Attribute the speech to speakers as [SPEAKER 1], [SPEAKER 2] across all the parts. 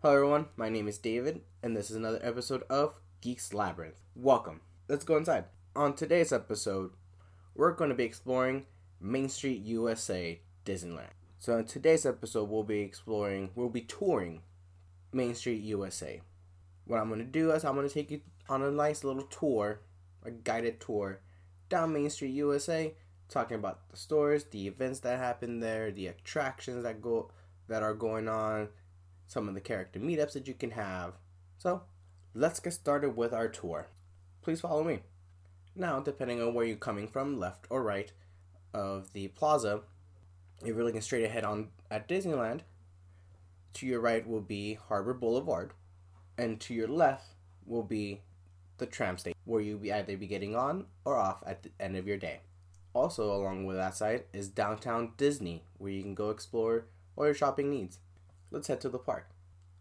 [SPEAKER 1] Hello, everyone. My name is David, and this is another episode of Geeks Labyrinth. Welcome. Let's go inside. On today's episode, we're going to be exploring Main Street USA Disneyland. So, in today's episode, we'll be exploring, we'll be touring Main Street USA. What I'm going to do is I'm going to take you on a nice little tour, a guided tour down Main Street USA, talking about the stores, the events that happen there, the attractions that go that are going on, some of the character meetups that you can have. So, let's get started with our tour. Please follow me. Now, depending on where you're coming from, left or right of the plaza, if you're looking straight ahead on at Disneyland, to your right will be Harbor Boulevard, and to your left will be the tram station, where you'll be either be getting on or off at the end of your day. Also, along with that side is downtown Disney, where you can go explore all your shopping needs. Let's head to the park.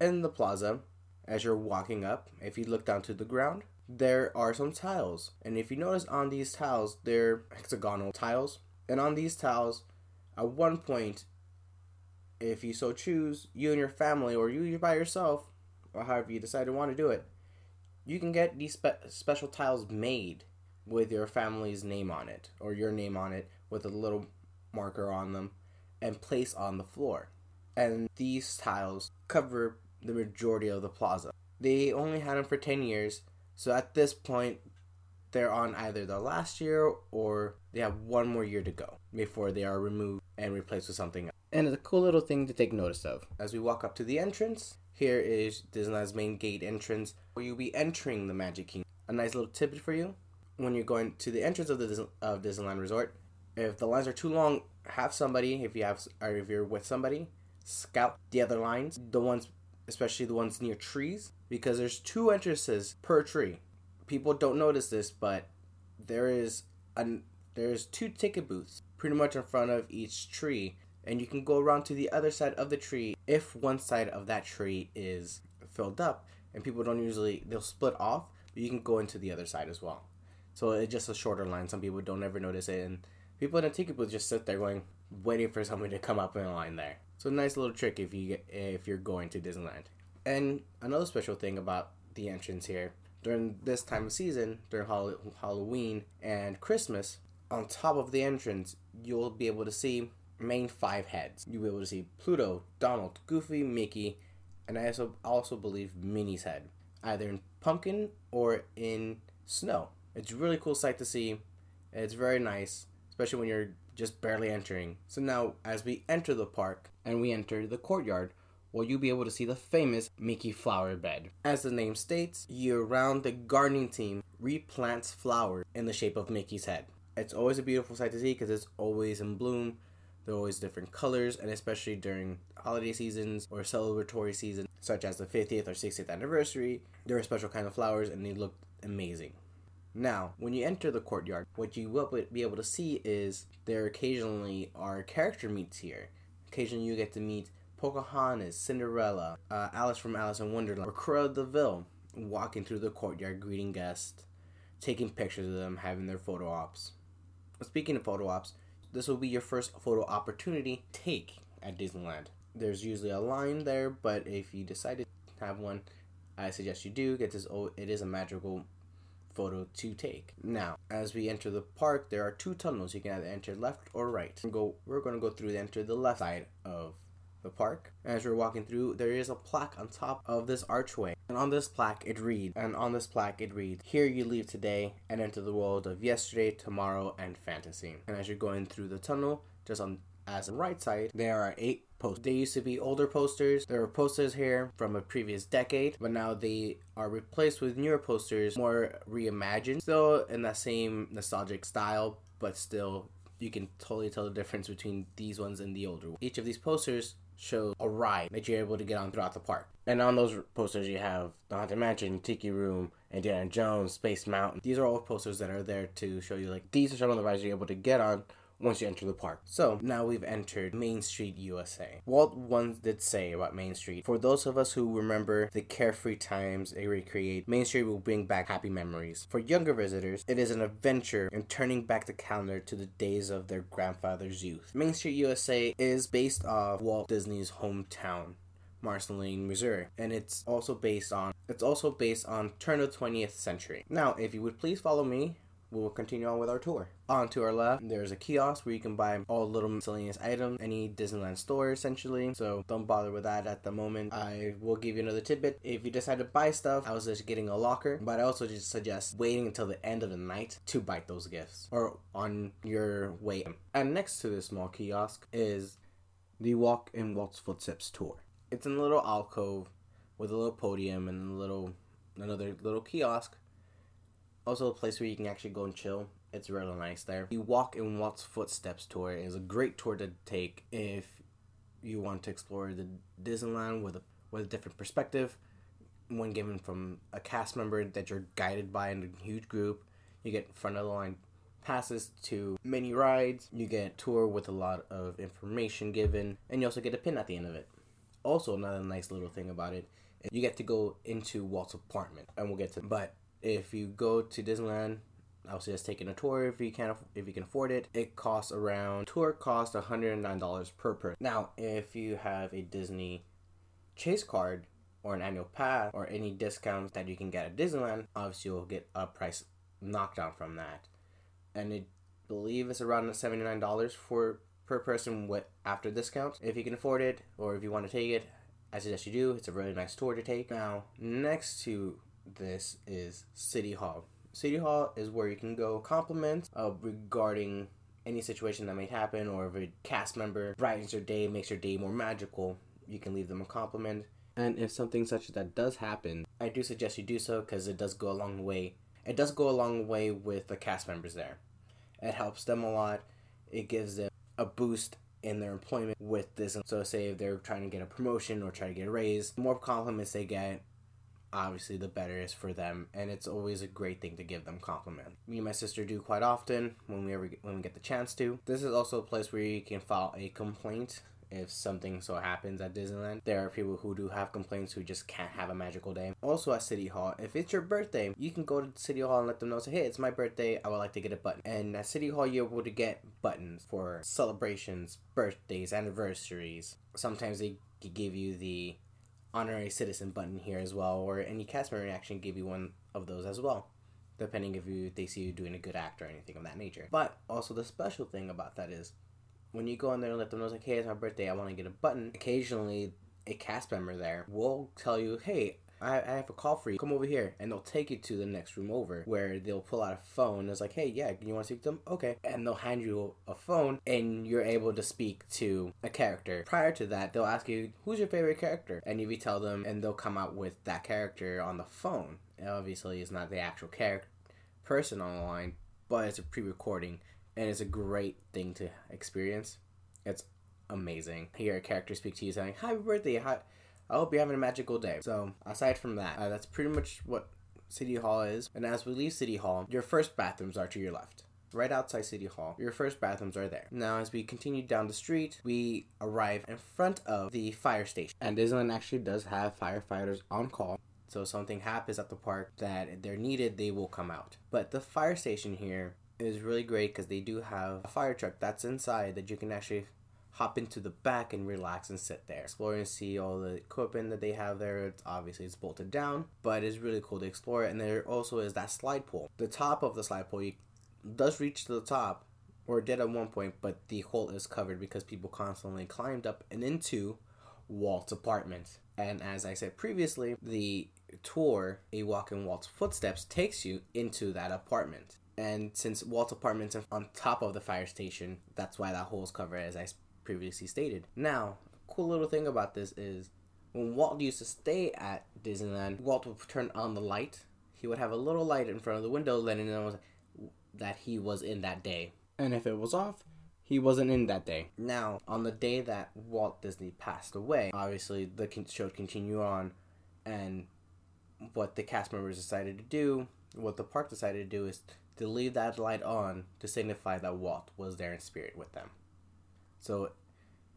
[SPEAKER 1] In the plaza, as you're walking up, if you look down to the ground, there are some tiles. And if you notice on these tiles, they're hexagonal tiles. And on these tiles, at one point, if you so choose, you and your family, or you by yourself, or however you decide to want to do it, you can get these spe- special tiles made with your family's name on it, or your name on it with a little marker on them, and place on the floor and these tiles cover the majority of the plaza. They only had them for 10 years, so at this point, they're on either the last year or they have one more year to go before they are removed and replaced with something else. And it's a cool little thing to take notice of. As we walk up to the entrance, here is Disneyland's main gate entrance where you'll be entering the Magic Kingdom. A nice little tidbit for you when you're going to the entrance of the Dis- of Disneyland Resort. If the lines are too long, have somebody if you have or if you're with somebody scout the other lines, the ones, especially the ones near trees, because there's two entrances per tree. People don't notice this, but there is an there's two ticket booths pretty much in front of each tree, and you can go around to the other side of the tree if one side of that tree is filled up, and people don't usually they'll split off, but you can go into the other side as well. So it's just a shorter line. Some people don't ever notice it, and people in the ticket booth just sit there going, waiting for somebody to come up in line there. So nice little trick if you get, if you're going to Disneyland. And another special thing about the entrance here during this time of season, during Halloween and Christmas, on top of the entrance, you'll be able to see main five heads. You'll be able to see Pluto, Donald, Goofy, Mickey, and I also also believe Minnie's head, either in pumpkin or in snow. It's a really cool sight to see. It's very nice, especially when you're just barely entering. So now, as we enter the park and we enter the courtyard, well, you'll be able to see the famous Mickey flower bed. As the name states, year round, the gardening team replants flowers in the shape of Mickey's head. It's always a beautiful sight to see because it's always in bloom. They're always different colors, and especially during holiday seasons or celebratory seasons, such as the 50th or 60th anniversary, there are special kind of flowers and they look amazing. Now, when you enter the courtyard, what you will be able to see is there occasionally are character meets here. Occasionally, you get to meet Pocahontas, Cinderella, uh, Alice from Alice in Wonderland, or Cruella de Vil walking through the courtyard, greeting guests, taking pictures of them, having their photo ops. Speaking of photo ops, this will be your first photo opportunity take at Disneyland. There's usually a line there, but if you decide to have one, I suggest you do get this. Oh, it is a magical photo to take. Now, as we enter the park, there are two tunnels. You can either enter left or right. We're, go, we're going to go through and enter the left side of the park. As we're walking through, there is a plaque on top of this archway. And on this plaque, it reads, and on this plaque, it reads, Here you leave today and enter the world of yesterday, tomorrow, and fantasy. And as you're going through the tunnel, just on as the right side, there are eight posters. They used to be older posters. There were posters here from a previous decade, but now they are replaced with newer posters, more reimagined, still in that same nostalgic style, but still you can totally tell the difference between these ones and the older ones. Each of these posters shows a ride that you're able to get on throughout the park. And on those posters, you have the Haunted Mansion, Tiki Room, Indiana Jones, Space Mountain. These are all posters that are there to show you like these are some of the rides you're able to get on once you enter the park. So now we've entered Main Street USA. Walt once did say about Main Street, for those of us who remember the carefree times they recreate, Main Street will bring back happy memories. For younger visitors, it is an adventure in turning back the calendar to the days of their grandfather's youth. Main Street USA is based off Walt Disney's hometown Marceline, Missouri, and it's also based on it's also based on turn of 20th century. Now, if you would please follow me we will continue on with our tour. On to our left, there's a kiosk where you can buy all little miscellaneous items, any Disneyland store essentially. So don't bother with that at the moment. I will give you another tidbit. If you decide to buy stuff, I was just getting a locker, but I also just suggest waiting until the end of the night to buy those gifts or on your way. And next to this small kiosk is the Walk in Walt's Footsteps tour. It's in a little alcove with a little podium and a little another little kiosk also a place where you can actually go and chill. It's really nice there. You Walk in Walt's Footsteps tour is a great tour to take if you want to explore the Disneyland with a with a different perspective. One given from a cast member that you're guided by in a huge group. You get front of the line passes to many rides. You get a tour with a lot of information given, and you also get a pin at the end of it. Also, another nice little thing about it, you get to go into Walt's apartment, and we'll get to. But if you go to Disneyland, I would suggest taking a tour if you can if you can afford it. It costs around tour costs $109 per person. Now, if you have a Disney Chase card or an annual pass or any discounts that you can get at Disneyland, obviously you'll get a price knockdown from that. And I believe it's around $79 for per person with after discount. If you can afford it or if you want to take it, I suggest you do. It's a really nice tour to take. Now, next to this is City Hall. City Hall is where you can go compliment uh, regarding any situation that may happen, or if a cast member brightens your day, makes your day more magical, you can leave them a compliment. And if something such as that does happen, I do suggest you do so because it does go a long way. It does go a long way with the cast members there. It helps them a lot. It gives them a boost in their employment with this. So, say if they're trying to get a promotion or try to get a raise, the more compliments they get, obviously the better is for them and it's always a great thing to give them compliment me and my sister do quite often when we ever when we get the chance to this is also a place where you can file a complaint if something so happens at Disneyland. There are people who do have complaints who just can't have a magical day. Also at City Hall, if it's your birthday, you can go to City Hall and let them know, say, hey, it's my birthday, I would like to get a button. And at City Hall, you're able to get buttons for celebrations, birthdays, anniversaries. Sometimes they give you the honorary citizen button here as well, or any cast member reaction give you one of those as well, depending if you they see you doing a good act or anything of that nature. But also the special thing about that is when you go in there and let them know like, hey, it's my birthday, I want to get a button. Occasionally, a cast member there will tell you, hey, I, I have a call for you. Come over here. And they'll take you to the next room over where they'll pull out a phone. And It's like, hey, yeah, you want to speak to them? Okay. And they'll hand you a phone and you're able to speak to a character. Prior to that, they'll ask you, who's your favorite character? And you tell them, and they'll come out with that character on the phone. obviously, it's not the actual character person on the line, but it's a pre recording and it's a great thing to experience. It's amazing. Hear a character speak to you saying, Happy birthday, hi I hope you're having a magical day. So, aside from that, uh, that's pretty much what City Hall is. And as we leave City Hall, your first bathrooms are to your left. Right outside City Hall, your first bathrooms are there. Now, as we continue down the street, we arrive in front of the fire station. And Disneyland actually does have firefighters on call. So, if something happens at the park that they're needed, they will come out. But the fire station here is really great because they do have a fire truck that's inside that you can actually hop into the back and relax and sit there, explore and see all the equipment that they have there. It's obviously it's bolted down, but it's really cool to explore. And there also is that slide pole. The top of the slide pole does reach to the top, or did at one point, but the hole is covered because people constantly climbed up and into Walt's apartment. And as I said previously, the tour, A Walk in Walt's Footsteps, takes you into that apartment. And since Walt's apartment's on top of the fire station, that's why that hole is covered, as I previously stated. Now, cool little thing about this is when Walt used to stay at Disneyland, Walt would turn on the light. He would have a little light in front of the window letting know that he was in that day. And if it was off, he wasn't in that day. Now, on the day that Walt Disney passed away, obviously the show continued on, and what the cast members decided to do, what the park decided to do, is to leave that light on to signify that Walt was there in spirit with them. So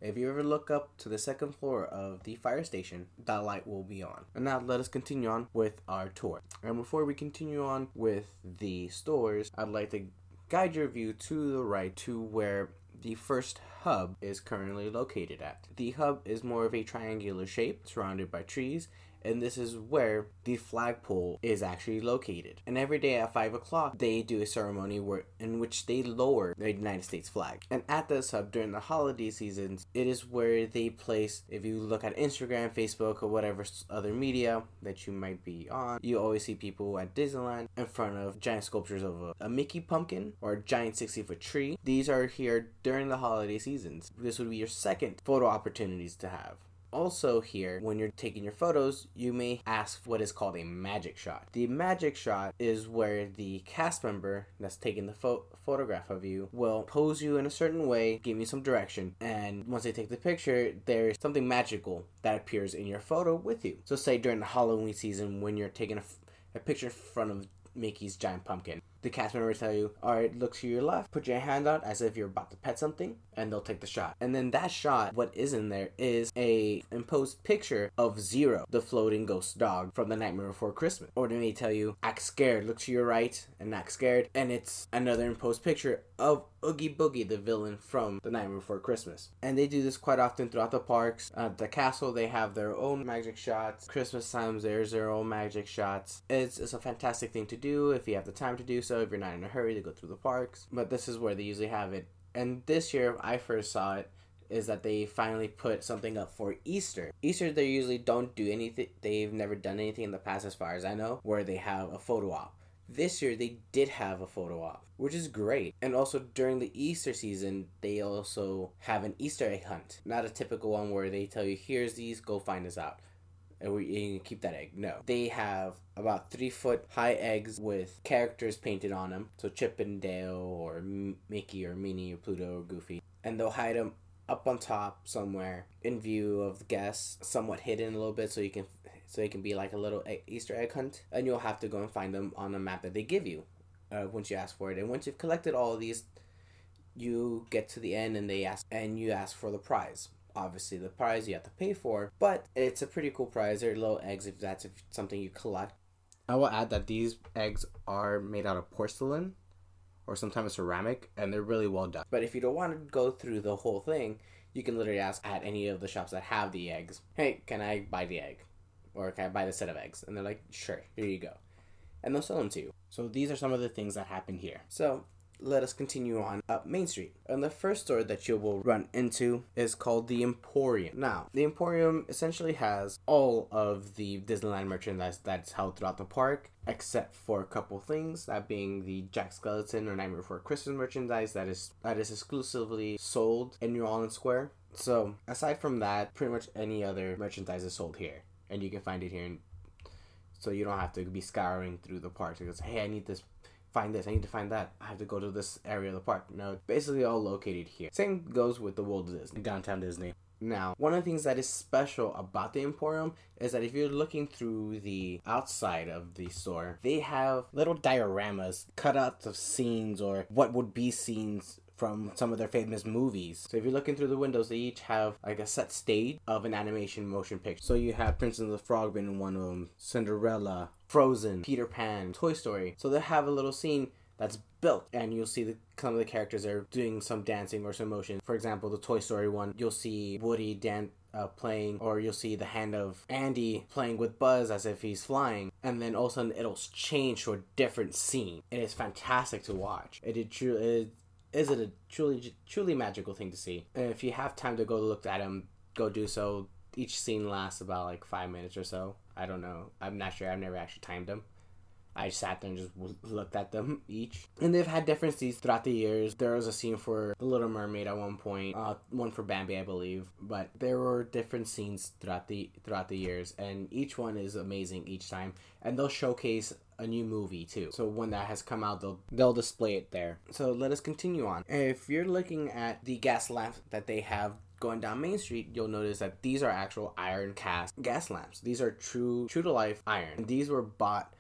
[SPEAKER 1] if you ever look up to the second floor of the fire station, that light will be on. And now let us continue on with our tour. And before we continue on with the stores, I'd like to guide your view to the right to where the first hub is currently located at. The hub is more of a triangular shape surrounded by trees and this is where the flagpole is actually located. And every day at five o'clock, they do a ceremony where in which they lower the United States flag. And at this hub during the holiday seasons, it is where they place. If you look at Instagram, Facebook, or whatever other media that you might be on, you always see people at Disneyland in front of giant sculptures of a, a Mickey pumpkin or a giant sixty foot tree. These are here during the holiday seasons. This would be your second photo opportunities to have also here when you're taking your photos you may ask what is called a magic shot. The magic shot is where the cast member that's taking the pho- photograph of you will pose you in a certain way give you some direction and once they take the picture there's something magical that appears in your photo with you. So say during the halloween season when you're taking a, f- a picture in front of mickey's giant pumpkin the cast member will tell you, all right, look to your left, put your hand out as if you're about to pet something, and they'll take the shot. And then that shot, what is in there is a imposed picture of Zero, the floating ghost dog from The Nightmare Before Christmas. Or they may tell you, act scared, look to your right, and act scared, and it's another imposed picture of Oogie Boogie, the villain from The Nightmare Before Christmas. And they do this quite often throughout the parks. At the castle, they have their own magic shots. Christmas times, there's their own magic shots. It's, it's a fantastic thing to do if you have the time to do so, if you're not in a hurry to go through the parks. But this is where they usually have it. And this year, I first saw it is that they finally put something up for Easter. Easter, they usually don't do anything. They've never done anything in the past, as far as I know, where they have a photo op. This year they did have a photo op, which is great. And also during the Easter season, they also have an Easter egg hunt. Not a typical one where they tell you, here's these, go find us out. And we can keep that egg. No. They have about three foot high eggs with characters painted on them. So Chip and Dale, or M- Mickey, or Minnie, or Pluto, or Goofy. And they'll hide them up on top somewhere in view of the guests, somewhat hidden a little bit so you can so it can be like a little Easter egg hunt, and you'll have to go and find them on a map that they give you uh, once you ask for it. And once you've collected all of these, you get to the end and they ask and you ask for the prize. Obviously, the prize you have to pay for, but it's a pretty cool prize. They're little eggs if that's something you collect. I will add that these eggs are made out of porcelain or sometimes ceramic, and they're really well done. But if you don't want to go through the whole thing, you can literally ask at any of the shops that have the eggs, "Hey, can I buy the egg?" or can I buy the set of eggs? And they're like, sure, here you go. And they'll sell them to you. So these are some of the things that happen here. So let us continue on up Main Street. And the first store that you will run into is called the Emporium. Now, the Emporium essentially has all of the Disneyland merchandise that's held throughout the park, except for a couple things, that being the Jack Skeleton or Nightmare Before Christmas merchandise that is that is exclusively sold in New Orleans Square. So aside from that, pretty much any other merchandise is sold here and you can find it here. And so you don't have to be scouring through the park because hey, I need this, find this, I need to find that. I have to go to this area of the park. No, basically all located here. Same goes with the Walt Disney, downtown Disney. Now, one of the things that is special about the Emporium is that if you're looking through the outside of the store, they have little dioramas, cutouts of scenes or what would be scenes from some of their famous movies. So if you're looking through the windows, they each have like a set stage of an animation motion picture. So you have Princess of the Frog in one of them, Cinderella, Frozen, Peter Pan, Toy Story. So they have a little scene that's built and you'll see the, some of the characters are doing some dancing or some motion for example the toy story one you'll see woody dan uh, playing or you'll see the hand of andy playing with buzz as if he's flying and then all of a sudden it'll change to a different scene it is fantastic to watch it, it, it is it a truly truly magical thing to see. And if you have time to go look at them, go do so. Each scene lasts about like five minutes or so. I don't know. I'm not sure. I've never actually timed them. I sat there and just looked at them each. And they've had different scenes throughout the years. There was a scene for The Little Mermaid at one point, uh, one for Bambi, I believe. But there were different scenes throughout the throughout the years, and each one is amazing each time. And they'll showcase a new movie too. So when that has come out, they'll they'll display it there. So let us continue on. If you're looking at the gas lamps that they have going down Main Street, you'll notice that these are actual iron cast gas lamps. These are true true to life iron. These were bought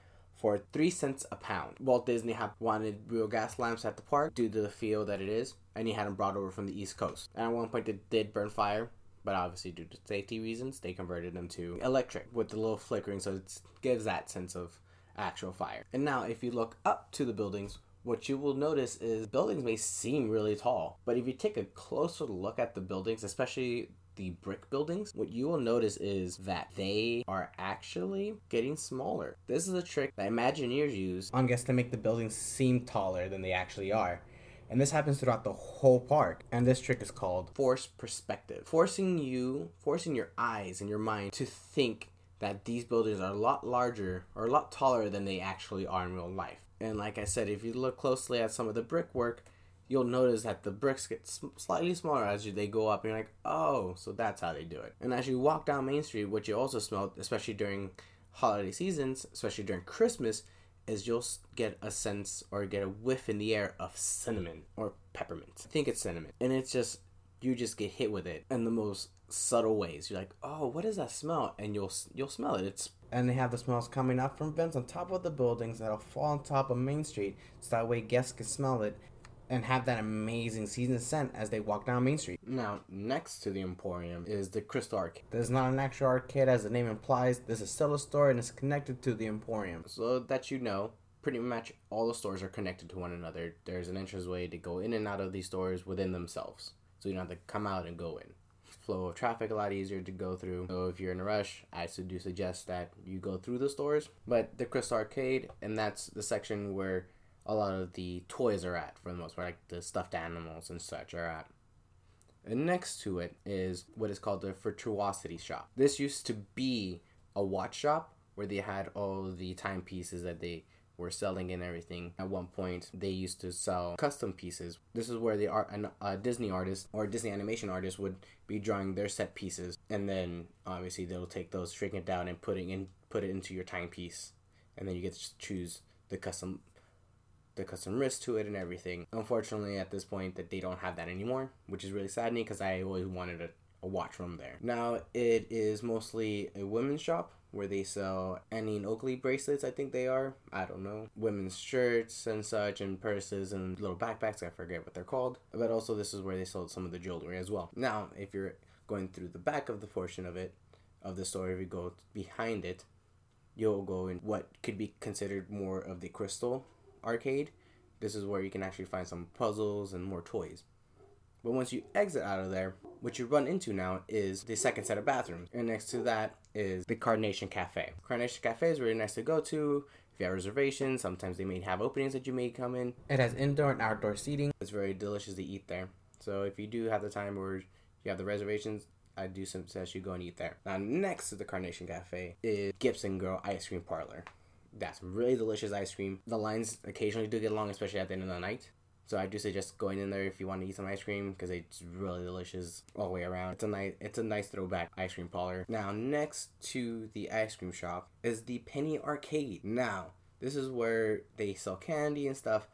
[SPEAKER 1] for three cents a pound. Walt Disney had wanted real gas lamps at the park due to the feel that it is, and he had them brought over from the East Coast. And at one point, it did burn fire, but obviously due to safety reasons, they converted them to electric with the little flickering, so it gives that sense of actual fire. And now, if you look up to the buildings, what you will notice is buildings may seem really tall, but if you take a closer look at the buildings, especially the brick buildings, what you will notice is that they are actually getting smaller. This is a trick that Imagineers use on guests to make the buildings seem taller than they actually are. And this happens throughout the whole park. And this trick is called force perspective. Forcing you, forcing your eyes and your mind to think that these buildings are a lot larger or a lot taller than they actually are in real life. And like I said, if you look closely at some of the brickwork, you'll notice that the bricks get slightly smaller as you, they go up. And you're like, oh, so that's how they do it. And as you walk down Main Street, what you also smell, especially during holiday seasons, especially during Christmas, is you'll get a sense or get a whiff in the air of cinnamon or peppermint. I think it's cinnamon. And it's just, you just get hit with it in the most subtle ways. You're like, oh, what is that smell? And you'll you'll smell it. It's and they have the smells coming up from vents on top of the buildings that'll fall on top of Main Street, so that way guests can smell it and have that amazing season scent as they walk down Main Street. Now, next to the Emporium is the Crystal Arcade. This is not an actual arcade as the name implies. This is still a store and it's connected to the Emporium. So that you know, pretty much all the stores are connected to one another. There's an entranceway to go in and out of these stores within themselves. So you don't have to come out and go in. Flow of traffic a lot easier to go through. So if you're in a rush, I do suggest that you go through the stores. But the Crystal Arcade, and that's the section where a lot of the toys are at for the most part, like the stuffed animals and such are at. And next to it is what is called the Virtuosity Shop. This used to be a watch shop where they had all the timepieces that they were selling and everything. At one point, they used to sell custom pieces. This is where the art, a Disney artist or Disney animation artist would be drawing their set pieces, and then obviously they'll take those, shrink it down, and putting in put it into your timepiece, and then you get to choose the custom the custom wrist to it and everything. Unfortunately, at this point, that they don't have that anymore, which is really saddening because I always wanted a, a watch from there. Now it is mostly a women's shop where they sell and Oakley bracelets. I think they are. I don't know. Women's shirts and such, and purses and little backpacks. I forget what they're called. But also, this is where they sold some of the jewelry as well. Now, if you're going through the back of the portion of it, of the store, if you go behind it, you'll go in what could be considered more of the crystal arcade, this is where you can actually find some puzzles and more toys. But once you exit out of there, what you run into now is the second set of bathrooms. And next to that is the Carnation Cafe. Carnation Cafe is really nice to go to. If you have reservations, sometimes they may have openings that you may come in. It has indoor and outdoor seating. It's very delicious to eat there. So if you do have the time or you have the reservations, I do suggest you go and eat there. Now, next to the Carnation Cafe is Gibson Girl Ice Cream Parlor some really delicious ice cream. The lines occasionally do get long, especially at the end of the night. So I do suggest going in there if you want to eat some ice cream because it's really delicious all the way around. It's a nice, it's a nice throwback ice cream parlor. Now next to the ice cream shop is the Penny Arcade. Now this is where they sell candy and stuff,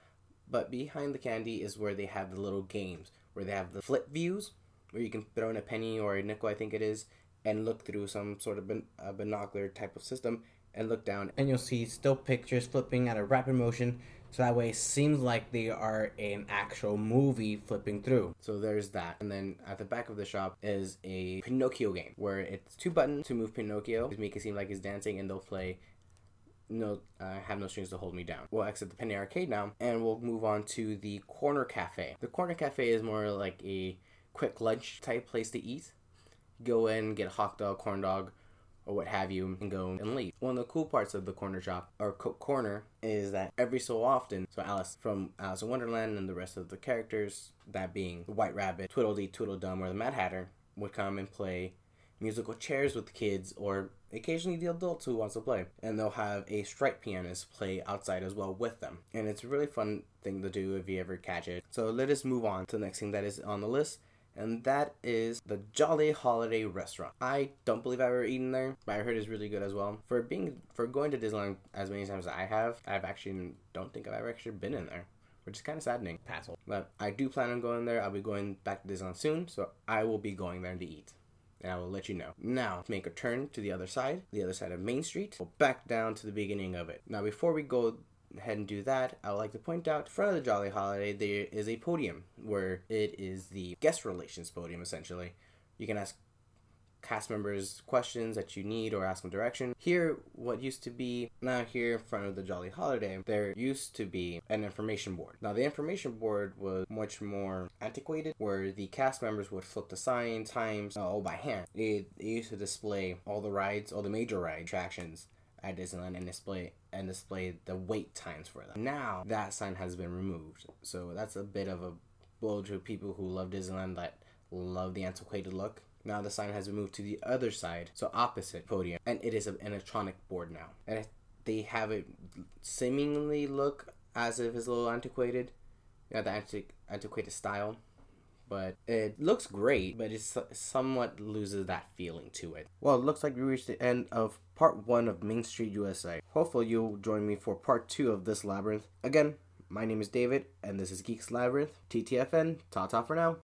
[SPEAKER 1] but behind the candy is where they have the little games where they have the flip views where you can throw in a penny or a nickel, I think it is, and look through some sort of bin- binocular type of system and look down and you'll see still pictures flipping at a rapid motion so that way it seems like they are an actual movie flipping through. So there's that. And then at the back of the shop is a Pinocchio game where it's two buttons to move Pinocchio to make it seem like he's dancing and they'll play no uh, have no strings to hold me down. We'll exit the Penny Arcade now and we'll move on to the Corner Cafe. The Corner Cafe is more like a quick lunch type place to eat. Go in, get a hot dog, corn dog, or what have you and go and leave. One of the cool parts of the corner shop or co- corner is that every so often, so Alice from Alice in Wonderland and the rest of the characters, that being the White Rabbit, Tweedledee, Tweedledum, or the Mad Hatter, would come and play musical chairs with kids or occasionally the adults who wants to play. And they'll have a striped pianist play outside as well with them. And it's a really fun thing to do if you ever catch it. So let us move on to the next thing that is on the list and that is the Jolly Holiday Restaurant. I don't believe I've ever eaten there, but I heard it's really good as well. For being for going to Disneyland as many times as I have, I've actually don't think I've ever actually been in there. Which is kind of saddening. Passel. But I do plan on going there. I'll be going back to Disneyland soon, so I will be going there to eat and I will let you know. Now, make a turn to the other side, the other side of Main Street. We'll back down to the beginning of it. Now, before we go ahead and do that, I would like to point out in front of the Jolly Holiday there is a podium where it is the guest relations podium essentially. You can ask cast members questions that you need or ask them direction. Here, what used to be now here in front of the Jolly Holiday, there used to be an information board. Now the information board was much more antiquated, where the cast members would flip the sign times all by hand. It, it used to display all the rides, all the major ride attractions at Disneyland and display and display the wait times for them. Now that sign has been removed, so that's a bit of a blow to people who love Disneyland that love the antiquated look. Now the sign has been moved to the other side, so opposite podium, and it is an electronic board now, and they have it seemingly look as if it's a little antiquated, yeah, the antiquated antiquated style, but it looks great, but it somewhat loses that feeling to it. Well, it looks like we reached the end of part one of Main Street USA. Hopefully, you'll join me for part two of this labyrinth. Again, my name is David, and this is Geeks Labyrinth. TTFN, ta ta for now.